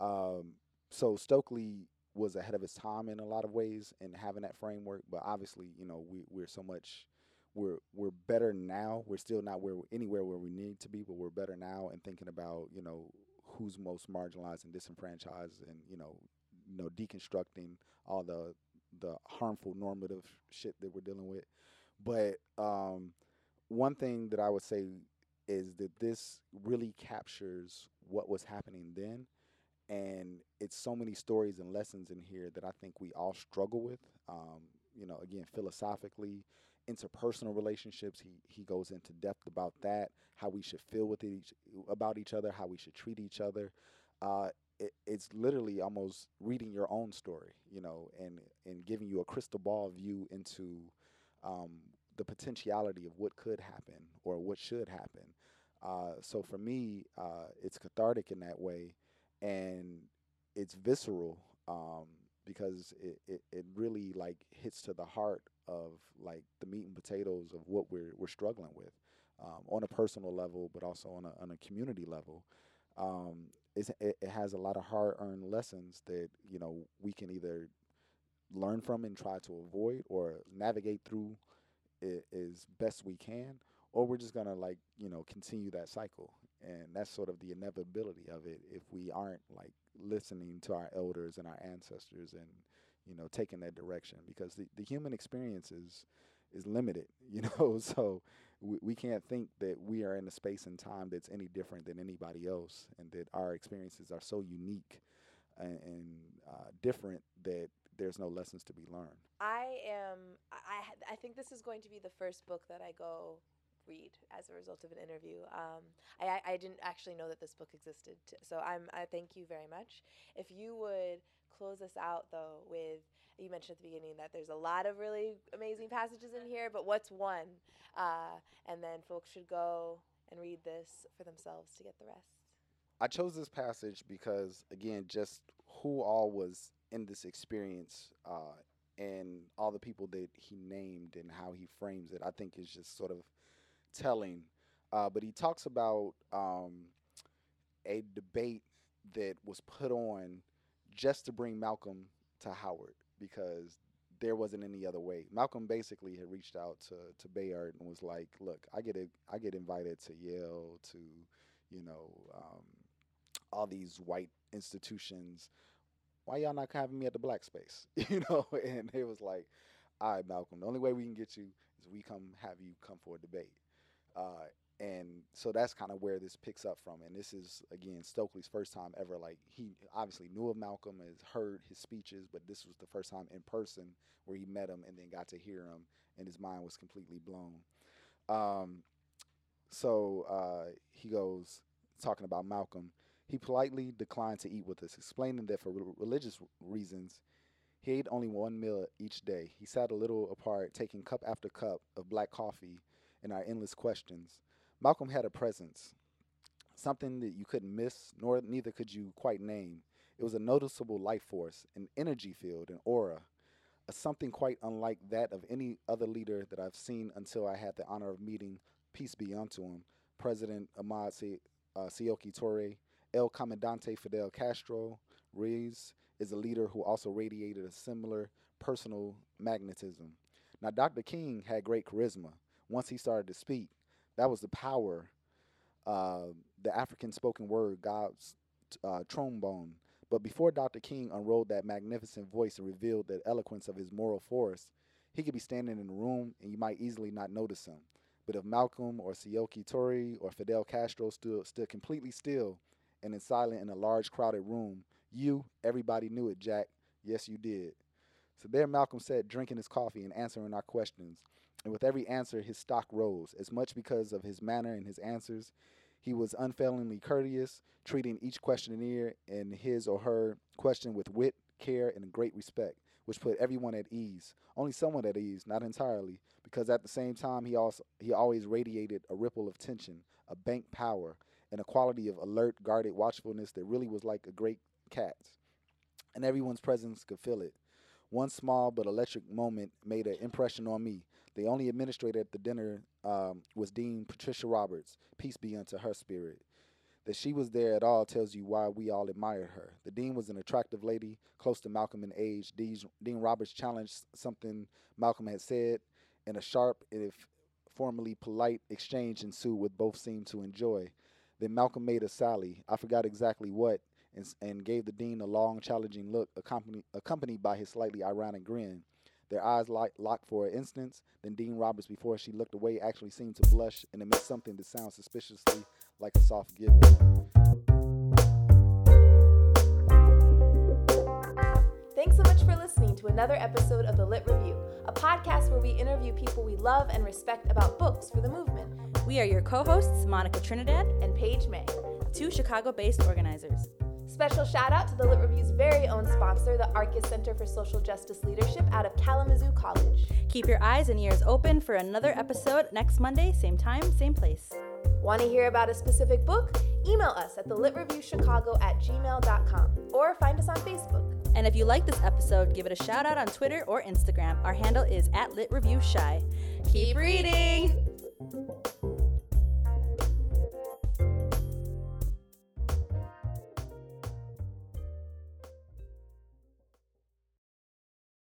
Um, so Stokely was ahead of his time in a lot of ways in having that framework. But obviously, you know, we, we're so much we're we're better now. We're still not where anywhere where we need to be, but we're better now and thinking about you know who's most marginalized and disenfranchised, and you know, you know, deconstructing all the the harmful normative shit that we're dealing with. But um, one thing that I would say is that this really captures what was happening then and it's so many stories and lessons in here that I think we all struggle with. Um, you know, again, philosophically, interpersonal relationships. He he goes into depth about that, how we should feel with each about each other, how we should treat each other. Uh, it, it's literally almost reading your own story, you know, and and giving you a crystal ball view into um, the potentiality of what could happen or what should happen. Uh, so for me, uh, it's cathartic in that way and it's visceral um, because it, it, it really like hits to the heart of like the meat and potatoes of what we're we're struggling with um, on a personal level, but also on a on a community level. Um, it, it has a lot of hard earned lessons that you know we can either learn from and try to avoid or navigate through as best we can, or we're just gonna like you know continue that cycle, and that's sort of the inevitability of it if we aren't like listening to our elders and our ancestors and you know taking that direction because the, the human experience is is limited you know so we, we can't think that we are in a space and time that's any different than anybody else and that our experiences are so unique and, and uh, different that there's no lessons to be learned i am i i think this is going to be the first book that i go read as a result of an interview. Um, I, I didn't actually know that this book existed, so I'm I thank you very much. If you would close us out though with you mentioned at the beginning that there's a lot of really amazing passages in here, but what's one? Uh, and then folks should go and read this for themselves to get the rest. I chose this passage because, again, just who all was in this experience uh, and all the people that he named and how he frames it, I think is just sort of telling. Uh, but he talks about um, a debate that was put on just to bring Malcolm to Howard because there wasn't any other way. Malcolm basically had reached out to to Bayard and was like, "Look, I get a, I get invited to Yale, to you know, um, all these white institutions. Why y'all not having me at the black space? you know?" And it was like, "All right, Malcolm. The only way we can get you is we come have you come for a debate." Uh, so that's kind of where this picks up from. And this is again Stokely's first time ever. Like he obviously knew of Malcolm, has heard his speeches, but this was the first time in person where he met him and then got to hear him, and his mind was completely blown. Um, so uh, he goes talking about Malcolm. He politely declined to eat with us, explaining that for re- religious reasons, he ate only one meal each day. He sat a little apart, taking cup after cup of black coffee and our endless questions. Malcolm had a presence, something that you couldn't miss, nor neither could you quite name. It was a noticeable life force, an energy field, an aura, a something quite unlike that of any other leader that I've seen until I had the honor of meeting, peace be unto him, President Ahmad Se- uh, Sékou Touré, El Comandante Fidel Castro, Ruz is a leader who also radiated a similar personal magnetism. Now, Dr. King had great charisma. Once he started to speak, that was the power, uh, the African spoken word, God's uh, trombone. But before Dr. King unrolled that magnificent voice and revealed the eloquence of his moral force, he could be standing in a room and you might easily not notice him. But if Malcolm or Sékou Touré or Fidel Castro stood, stood completely still and in silent in a large crowded room, you, everybody knew it, Jack. Yes, you did. So there Malcolm sat drinking his coffee and answering our questions. And with every answer, his stock rose, as much because of his manner and his answers. He was unfailingly courteous, treating each questionnaire and his or her question with wit, care, and great respect, which put everyone at ease. Only somewhat at ease, not entirely, because at the same time he also he always radiated a ripple of tension, a bank power, and a quality of alert, guarded watchfulness that really was like a great cat's. And everyone's presence could feel it. One small but electric moment made an impression on me. The only administrator at the dinner um, was Dean Patricia Roberts. Peace be unto her spirit. That she was there at all tells you why we all admired her. The dean was an attractive lady, close to Malcolm in age. Dean Roberts challenged something Malcolm had said, and a sharp, if formally polite, exchange ensued, with both seemed to enjoy. Then Malcolm made a sally. I forgot exactly what, and, and gave the dean a long, challenging look, accompanied, accompanied by his slightly ironic grin. Their eyes locked for an instant. Then Dean Roberts, before she looked away, actually seemed to blush and emit something that sounds suspiciously like a soft giggle. Thanks so much for listening to another episode of The Lit Review, a podcast where we interview people we love and respect about books for the movement. We are your co hosts, Monica Trinidad and Page May, two Chicago based organizers. Special shout out to the Lit Review's very own sponsor, the Arcus Center for Social Justice Leadership out of Kalamazoo College. Keep your eyes and ears open for another episode next Monday, same time, same place. Want to hear about a specific book? Email us at thelitreviewchicago at gmail.com or find us on Facebook. And if you like this episode, give it a shout out on Twitter or Instagram. Our handle is at LitReviewChi. Keep reading!